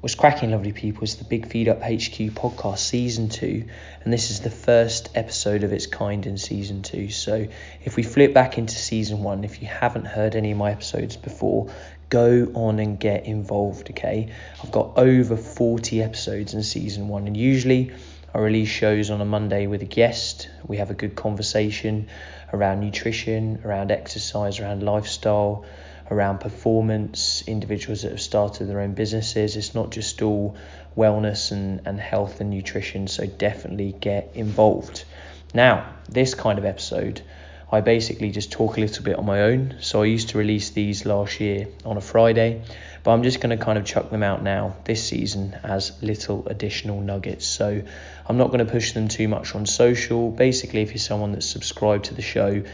What's cracking, lovely people, is the Big Feed Up HQ podcast season two, and this is the first episode of its kind in season two. So, if we flip back into season one, if you haven't heard any of my episodes before, go on and get involved, okay? I've got over 40 episodes in season one, and usually I release shows on a Monday with a guest. We have a good conversation around nutrition, around exercise, around lifestyle around performance, individuals that have started their own businesses. It's not just all wellness and, and health and nutrition, so definitely get involved. Now, this kind of episode, I basically just talk a little bit on my own. So I used to release these last year on a Friday, but I'm just going to kind of chuck them out now this season as little additional nuggets. So I'm not going to push them too much on social. Basically, if you're someone that's subscribed to the show,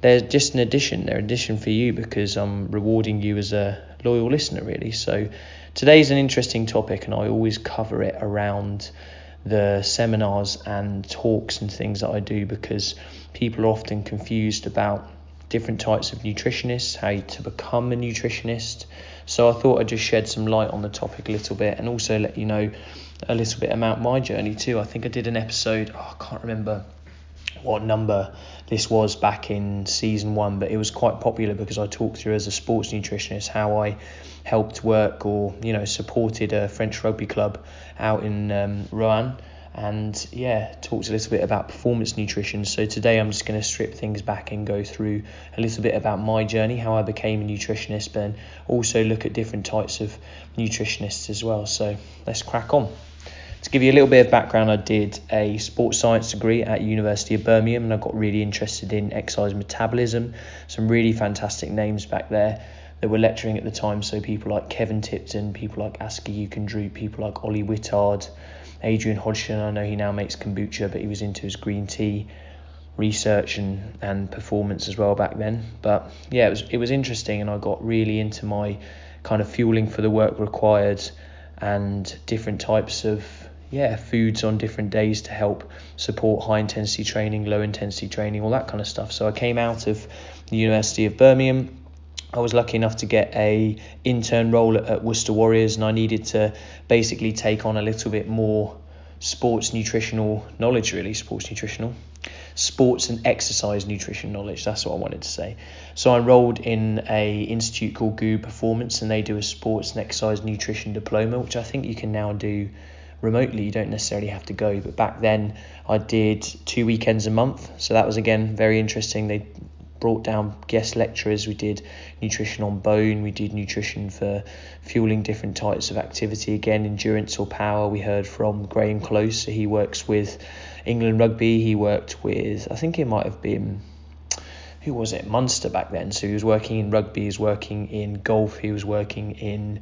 they're just an addition. They're an addition for you because I'm rewarding you as a loyal listener, really. So today's an interesting topic, and I always cover it around the seminars and talks and things that I do because people are often confused about different types of nutritionists, how to become a nutritionist. So I thought I'd just shed some light on the topic a little bit and also let you know a little bit about my journey too. I think I did an episode, oh, I can't remember what number this was back in season one, but it was quite popular because I talked through as a sports nutritionist how I helped work or you know supported a French rugby club out in um, Roanne and yeah talked a little bit about performance nutrition. So today i'm just going to strip things back and go through a little bit about my journey how i became a nutritionist but also look at different types of nutritionists as well. So let's crack on to give you a little bit of background, I did a sports science degree at University of Birmingham and I got really interested in exercise metabolism. Some really fantastic names back there that were lecturing at the time. So people like Kevin Tipton, people like Asker Jeukendrup, people like Ollie Witard, Adrian Hodgson. I know he now makes kombucha, but he was into his green tea research and, and performance as well back then. But yeah, it was it was interesting and I got really into my kind of fueling for the work required and different types of yeah, foods on different days to help support high intensity training, low intensity training, all that kind of stuff. So I came out of the University of Birmingham. I was lucky enough to get a intern role at, Worcester Warriors, and I needed to basically take on a little bit more sports nutritional knowledge, really sports nutritional, sports and exercise nutrition knowledge. That's what I wanted to say. So I enrolled in a institute called GU Performance, and they do a sports and exercise nutrition diploma, which I think you can now do remotely. You don't necessarily have to go. But back then, I did two weekends a month. So that was again very interesting. They brought down guest lecturers. We did nutrition on bone. We did nutrition for fueling different types of activity. Again, endurance or power. We heard from Graeme Close. So he works with England Rugby. He worked with, I think it might have been who was it? Munster back then. So he was working in rugby, he was working in golf, he was working in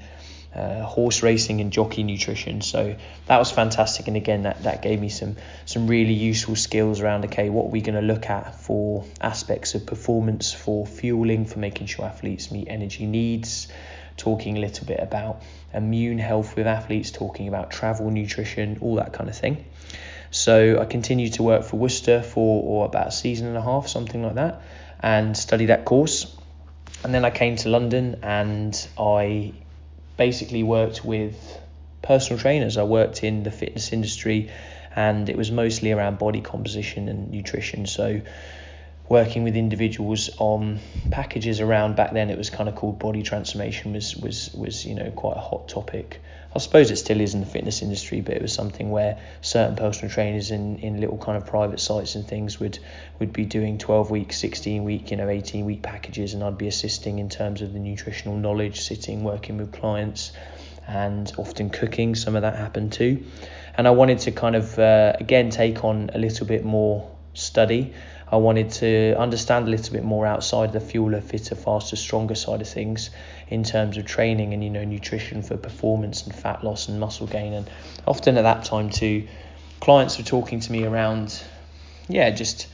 uh, horse racing and jockey nutrition. So that was fantastic, and again, that, that gave me some some really useful skills around okay, what are we going to look at for aspects of performance, for fueling, for making sure athletes meet energy needs. Talking a little bit about immune health with athletes, talking about travel nutrition, all that kind of thing. So I continued to work for Worcester for or about a season and a half, something like that, and study that course. And then I came to London and I basically worked with personal trainers. I worked in the fitness industry and it was mostly around body composition and nutrition. So working with individuals on packages around back then it was kind of called body transformation was was was you know quite a hot topic. I suppose it still is in the fitness industry but it was something where certain personal trainers in in little kind of private sites and things would would be doing 12 week 16 week you know 18 week packages and I'd be assisting in terms of the nutritional knowledge sitting working with clients and often cooking. Some of that happened too. And I wanted to kind of uh, again take on a little bit more study I wanted to understand a little bit more outside the fueler, fitter, faster, stronger side of things in terms of training and you know nutrition for performance and fat loss and muscle gain. And often at that time too, clients were talking to me around, yeah, just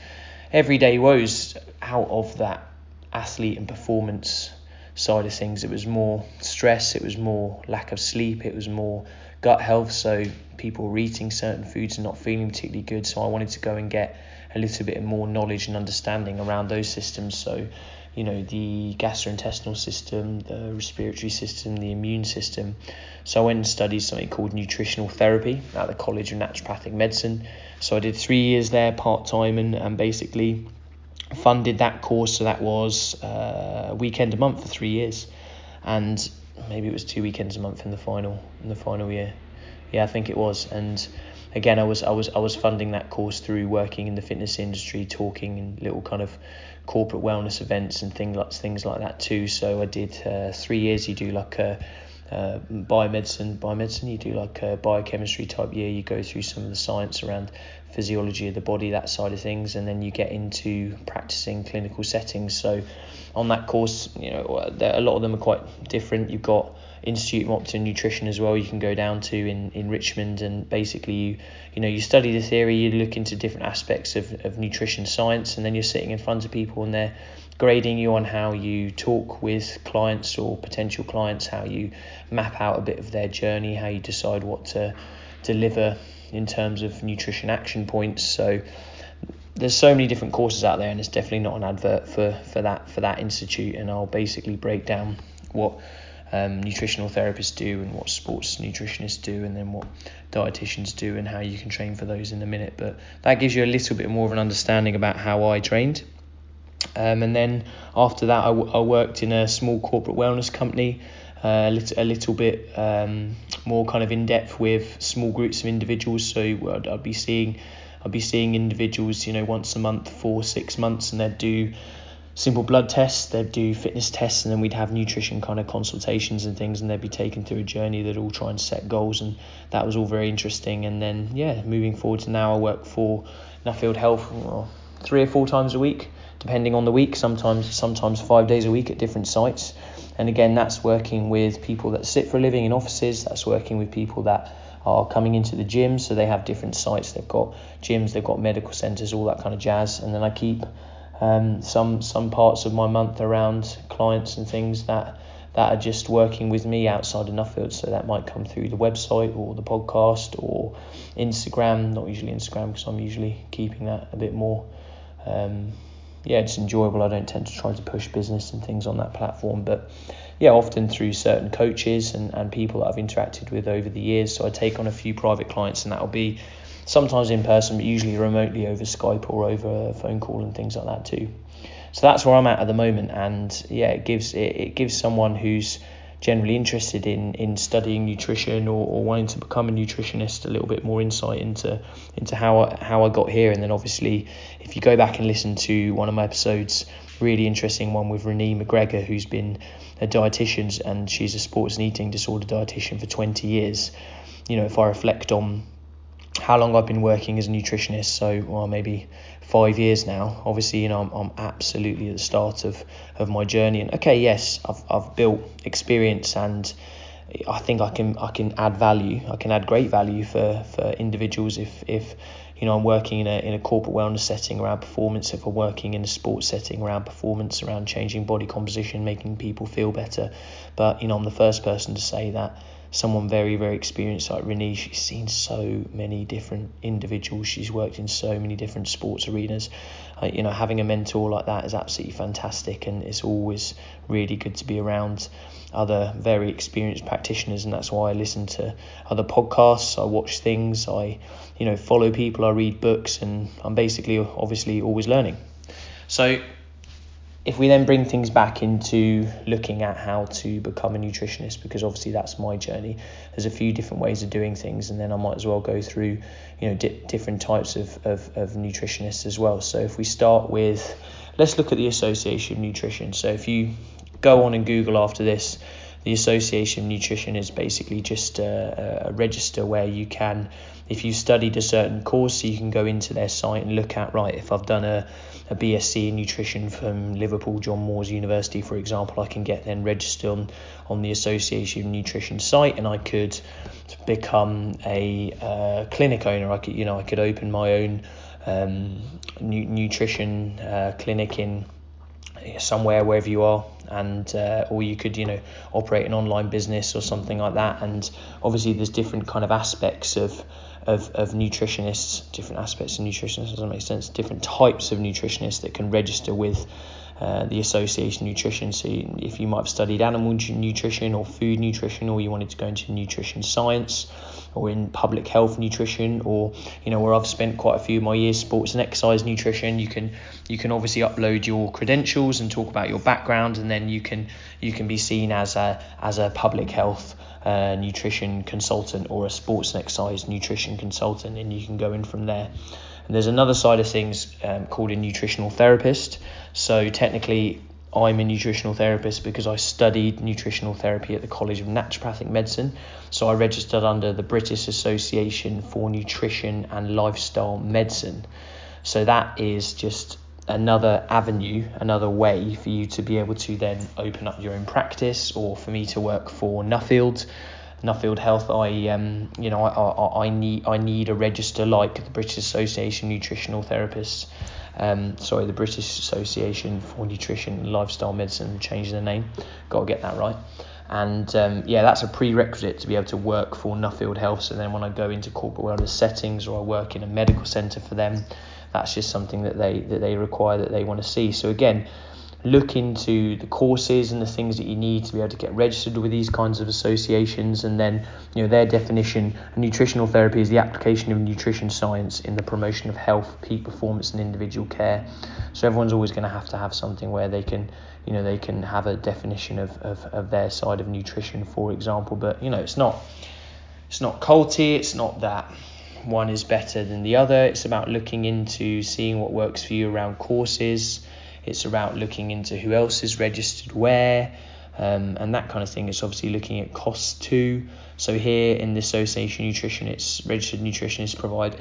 everyday woes out of that athlete and performance side of things. It was more stress, it was more lack of sleep, it was more gut health. So people were eating certain foods and not feeling particularly good. So I wanted to go and get a little bit more knowledge and understanding around those systems. So you know, the gastrointestinal system, the respiratory system, the immune system. So I went and studied something called nutritional therapy at the College of Naturopathic Medicine. So I did three years there part time and, and basically funded that course. So that was uh, a weekend a month for three years, and maybe it was two weekends a month in the final in the final year. Yeah, I think it was. And again, I was I was I was funding that course through working in the fitness industry, talking in little kind of corporate wellness events and things like things like that too. So I did uh, three years. You do like a uh, biomedicine, biomedicine. You do like a biochemistry type year. You go through some of the science around physiology of the body, that side of things, and then you get into practicing clinical settings. So on that course, you know, a lot of them are quite different. You've got Institute of Optimum Nutrition as well. You can go down to in, in Richmond, and basically you you know you study the theory, you look into different aspects of, of nutrition science, and then you're sitting in front of people and they're grading you on how you talk with clients or potential clients, how you map out a bit of their journey, how you decide what to deliver in terms of nutrition action points. So there's so many different courses out there, and it's definitely not an advert for for that for that institute. And I'll basically break down what um, nutritional therapists do and what sports nutritionists do, and then what dietitians do, and how you can train for those in a minute. But that gives you a little bit more of an understanding about how I trained. Um, and then after that, I, w- I worked in a small corporate wellness company, uh, a, little, a little bit um, more kind of in depth with small groups of individuals. So I'd, I'd be seeing, I'd be seeing individuals, you know, once a month for six months, and they'd do simple blood tests, they'd do fitness tests, and then we'd have nutrition kind of consultations and things, and they'd be taken through a journey that all try and set goals, and that was all very interesting. And then yeah, moving forward to now, I work for Nuffield Health well, three or four times a week depending on the week, sometimes sometimes five days a week at different sites. And again, that's working with people that sit for a living in offices. That's working with people that are coming into the gym. So they have different sites. They've got gyms, they've got medical centres, all that kind of jazz. And then I keep um, some some parts of my month around clients and things that that are just working with me outside of Nuffield. So that might come through the website or the podcast or Instagram. Not usually Instagram because I'm usually keeping that a bit more. Um, yeah, it's enjoyable. I don't tend to try to push business and things on that platform, but yeah, often through certain coaches and, and people that I've interacted with over the years. So I take on a few private clients, and that'll be sometimes in person, but usually remotely over Skype or over a phone call and things like that too. So that's where I'm at at the moment, and yeah, it gives it, it gives someone who's generally interested in in studying nutrition or, or wanting to become a nutritionist a little bit more insight into into how I, how I got here. And then obviously if you go back and listen to one of my episodes really interesting one with Renee McGregor who's been a dietitian and she's a sports and eating disorder dietitian for 20 years. You know if I reflect on how long I've been working as a nutritionist so well maybe five years now. Obviously, you know, I'm, I'm absolutely at the start of, of my journey. And okay, yes, I've, I've built experience and I think I can I can add value. I can add great value for, for individuals if, if you know I'm working in a in a corporate wellness setting around performance, if I'm working in a sports setting around performance, around changing body composition, making people feel better. But you know I'm the first person to say that someone very, very experienced like Renee. She's seen so many different individuals. She's worked in so many different sports arenas. Uh, you know, having a mentor like that is absolutely fantastic, and it's always really good to be around other very experienced practitioners, and that's why I listen to other podcasts. I watch things. I, you know, follow people. I read books, and I'm basically, obviously, always learning. So if we then bring things back into looking at how to become a nutritionist, because obviously that's my journey, there's a few different ways of doing things, and then I might as well go through, you know, di- different types of, of, of nutritionists as well. So if we start with, let's look at the Association of Nutrition. So if you go on and Google after this, the Association of Nutrition is basically just a, a register where you can, if you studied a certain course, you can go into their site and look at, right, if I've done a, a BSc in nutrition from Liverpool John Moores University, for example, I can get then registered on, on the Association of Nutrition site and I could become a uh, clinic owner. I could, you know, I could open my own um, nu- nutrition uh, clinic in somewhere wherever you are and uh, or you could you know operate an online business or something like that. And obviously there's different kind of aspects of of, of nutritionists different aspects of nutritionists doesn't make sense different types of nutritionists that can register with uh, the association nutrition. So if you might have studied animal nutrition or food nutrition, or you wanted to go into nutrition science or in public health nutrition, or you know where I've spent quite a few of my years, sports and exercise nutrition, you can you can obviously upload your credentials and talk about your background, and then you can you can be seen as a as a public health uh, nutrition consultant or a sports and exercise nutrition consultant, and you can go in from there. And there's another side of things um, called a nutritional therapist. So technically, I'm a nutritional therapist because I studied nutritional therapy at the College of Naturopathic Medicine. So I registered under the British Association for Nutrition and Lifestyle Medicine. So that is just another avenue, another way for you to be able to then open up your own practice or for me to work for Nuffield. Nuffield Health, I um, you know, I, I, I need I need a register like the British Association Nutritional Therapists, um, sorry, the British Association for Nutrition and Lifestyle Medicine, changing the name, got to get that right. And um, yeah, that's a prerequisite to be able to work for Nuffield Health. So then when I go into corporate wellness settings or I work in a medical centre for them, that's just something that they that they require that they want to see. So again, look into the courses and the things that you need to be able to get registered with these kinds of associations and then you know their definition nutritional therapy is the application of nutrition science in the promotion of health peak performance and individual care so everyone's always going to have to have something where they can you know they can have a definition of, of, of their side of nutrition for example but you know it's not it's not culty it's not that one is better than the other. It's about looking into seeing what works for you around courses. It's about looking into who else is registered where, um, and that kind of thing. It's obviously looking at costs too. So here in the Association Nutrition, it's registered nutritionists provide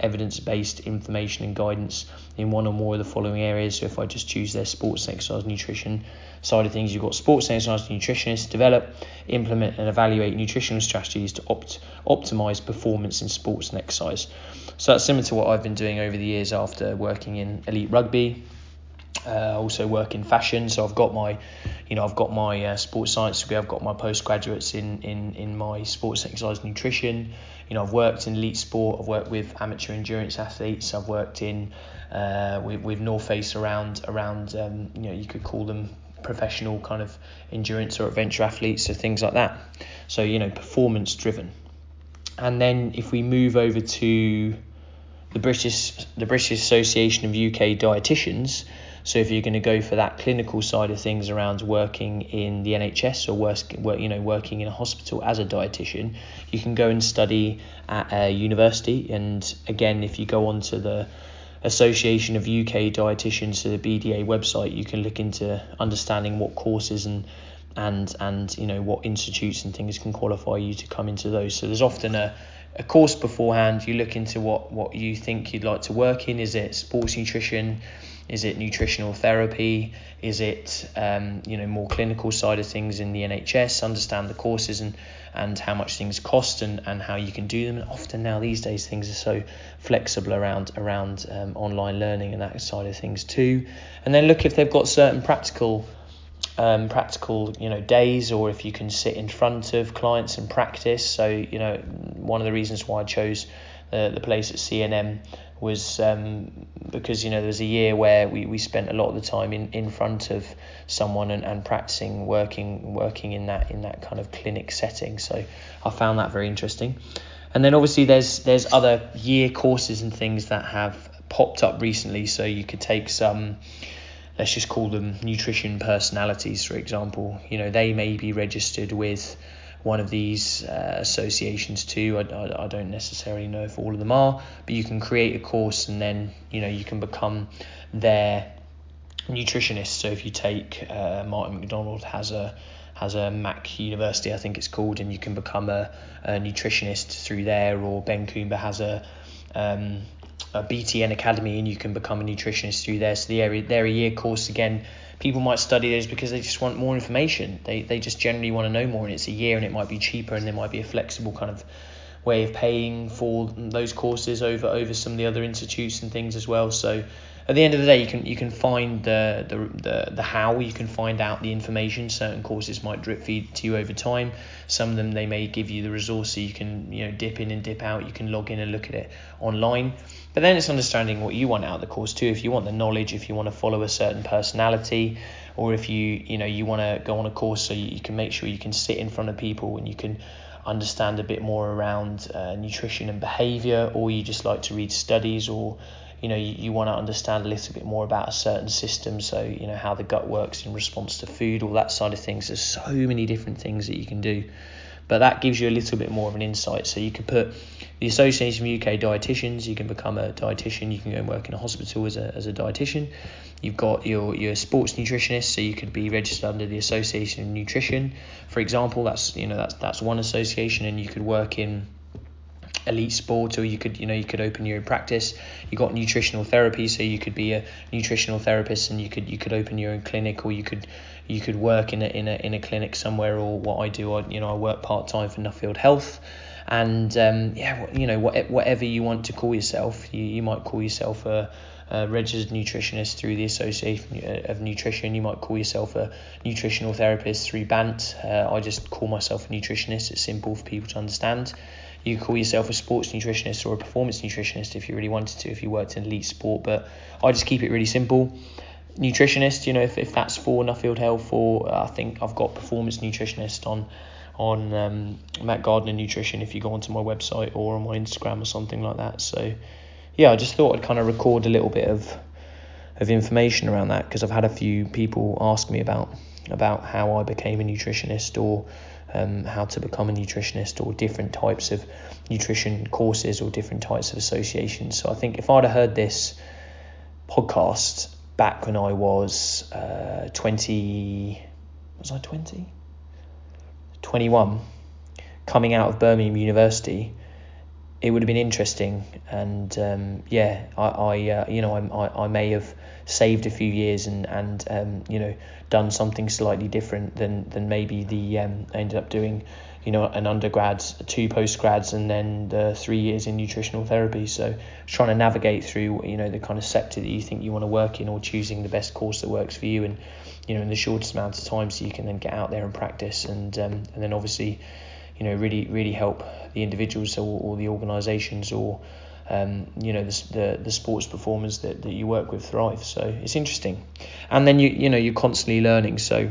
evidence based information and guidance in one or more of the following areas. So if I just choose their sports exercise nutrition side of things, you've got sports exercise nutritionists develop, implement and evaluate nutritional strategies to opt, optimize performance in sports and exercise. So that's similar to what I've been doing over the years after working in elite rugby uh, also work in fashion, so I've got my, you know, I've got my uh, sports science degree. I've got my postgraduates in in in my sports exercise nutrition. You know, I've worked in elite sport. I've worked with amateur endurance athletes. I've worked in uh, with with North Face around around um, you know you could call them professional kind of endurance or adventure athletes or things like that. So you know, performance driven. And then if we move over to the British the British Association of UK Dietitians, so if you're going to go for that clinical side of things around working in the NHS or work, you know working in a hospital as a dietitian, you can go and study at a university. And again, if you go onto the Association of UK Dietitians, so the BDA website, you can look into understanding what courses and and and you know what institutes and things can qualify you to come into those. So there's often a a course beforehand. You look into what what you think you'd like to work in. Is it sports nutrition? Is it nutritional therapy? Is it um, you know more clinical side of things in the NHS? Understand the courses and and how much things cost and, and how you can do them. And often now these days things are so flexible around around um, online learning and that side of things too. And then look if they've got certain practical um, practical you know days or if you can sit in front of clients and practice. So you know one of the reasons why I chose the, the place at CNM was um, because you know there was a year where we, we spent a lot of the time in, in front of someone and, and practicing working working in that in that kind of clinic setting. So I found that very interesting. And then obviously there's there's other year courses and things that have popped up recently. So you could take some let's just call them nutrition personalities for example. You know they may be registered with one of these uh, associations too. I, I, I, don't necessarily know if all of them are, but you can create a course and then you know you can become their nutritionist. So if you take uh, Martin MacDonald has a has a Mac University, I think it's called, and you can become a, a nutritionist through there. Or Ben Coomber has a um, a BTN Academy, and you can become a nutritionist through there. So the area, they're a year course again people might study those because they just want more information. They they just generally want to know more, and it's a year, and it might be cheaper, and there might be a flexible kind of way of paying for those courses over over some of the other institutes and things as well. So at the end of the day, you can you can find the, the the the how. You can find out the information. Certain courses might drip feed to you over time. Some of them they may give you the resource so you can you know dip in and dip out. You can log in and look at it online. But then it's understanding what you want out of the course too. If you want the knowledge, if you want to follow a certain personality, or if you you know you want to go on a course so you, can make sure you can sit in front of people and you can understand a bit more around uh, nutrition and behavior, or you just like to read studies or you know you, you want to understand a little bit more about a certain system so you know how the gut works in response to food all that side of things. There's so many different things that you can do but that gives you a little bit more of an insight. So you could put the association of uk dietitians you can become a dietitian you can go and work in a hospital as a, as a dietitian. You've got your your sports nutritionist so you could be registered under the association of nutrition for example. That's you know that's that's one association and you could work in elite sport or you could you know you could open your own practice. You got nutritional therapy so you could be a nutritional therapist and you could you could open your own clinic or you could you could work in a in a, in a clinic somewhere or what I do I you know I work part-time for Nuffield Health. And um, yeah you know what, whatever you want to call yourself you, you might call yourself a uh, registered nutritionist through the Association of Nutrition. You might call yourself a nutritional therapist through BANT. Uh, I just call myself a nutritionist. It's simple for people to understand. You could call yourself a sports nutritionist or a performance nutritionist if you really wanted to, if you worked in elite sport. But I just keep it really simple. Nutritionist, you know, if, if that's for Nuffield Health, or uh, I think I've got performance nutritionist on on um, Matt Gardner Nutrition if you go onto my website or on my Instagram or something like that. So, yeah, I just thought I'd kind of record a little bit of of information around that because I've had a few people ask me about about how I became a nutritionist or um, how to become a nutritionist or different types of nutrition courses or different types of associations. So I think if I'd have heard this podcast back when I was uh, 20, was I 20? 21, coming out of Birmingham University, it would have been interesting. And um, yeah, I, I uh, you know, I, I may have saved a few years and and um, you know done something slightly different than than maybe the um, I ended up doing you know an undergrad two postgrads and then the three years in nutritional therapy so trying to navigate through you know the kind of sector that you think you want to work in or choosing the best course that works for you and you know in the shortest amount of time so you can then get out there and practice and um, and then obviously you know really really help the individuals or, or the organizations or um, you know the, the the sports performers that, that you work with thrive. So it's interesting, and then you you know you're constantly learning. So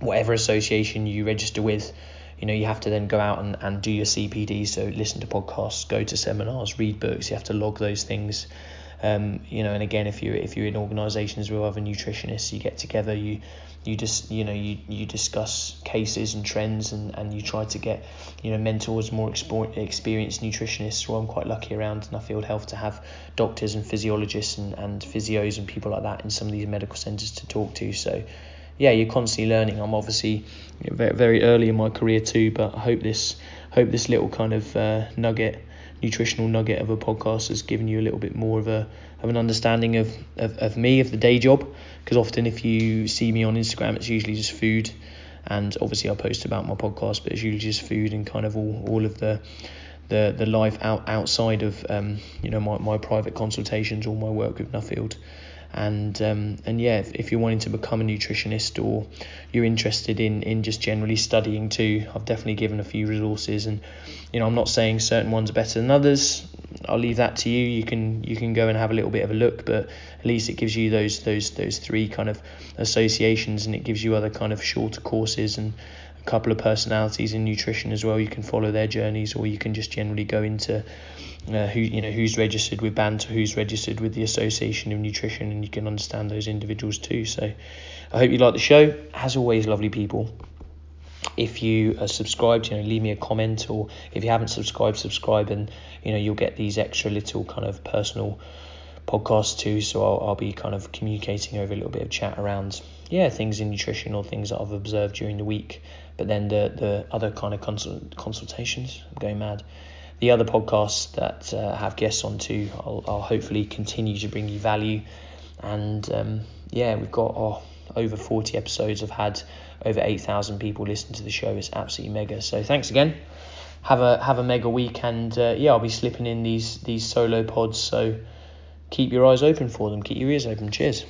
whatever association you register with, you know you have to then go out and, and do your CPD. So listen to podcasts, go to seminars, read books. You have to log those things. Um, you know, and again, if you if you're in organisations with other nutritionists, you get together, you you just you know you, you discuss cases and trends and, and you try to get you know mentors more experienced nutritionists. Well I'm quite lucky around Nuffield Health to have doctors and physiologists and, and physios and people like that in some of these medical centres to talk to. So yeah you're constantly learning. I'm obviously very, very early in my career too but I hope this hope this little kind of uh, nugget nutritional nugget of a podcast has given you a little bit more of a of an understanding of, of, of me of the day job. Because often if you see me on Instagram it's usually just food. And obviously I post about my podcast but it's usually just food and kind of all, all of the the the life out outside of um, you know my, my private consultations or my work with Nuffield and um, and yeah if, if, you're wanting to become a nutritionist or you're interested in in just generally studying too I've definitely given a few resources. And you know I'm not saying certain ones are better than others. I'll leave that to you. You can you can go and have a little bit of a look but at least it gives you those those those three kind of associations and it gives you other kind of shorter courses and a couple of personalities in nutrition as well. You can follow their journeys or you can just generally go into uh, who you know who's registered with BANT, who's registered with the Association of Nutrition, and you can understand those individuals too. So, I hope you like the show. As always, lovely people. If you are subscribed, you know, leave me a comment, or if you haven't subscribed, subscribe, and you know you'll get these extra little kind of personal podcasts too. So I'll, I'll be kind of communicating over a little bit of chat around yeah things in nutrition or things that I've observed during the week. But then the the other kind of consult, consultations, I'm going mad the other podcasts that uh, have guests on too, I'll, I'll, hopefully continue to bring you value. And um, yeah, we've got oh, over 40 episodes. I've had over 8,000 people listen to the show. It's absolutely mega. So thanks again. Have a have a mega week, and uh, yeah, I'll be slipping in these these solo pods. So keep your eyes open for them, keep your ears open. Cheers.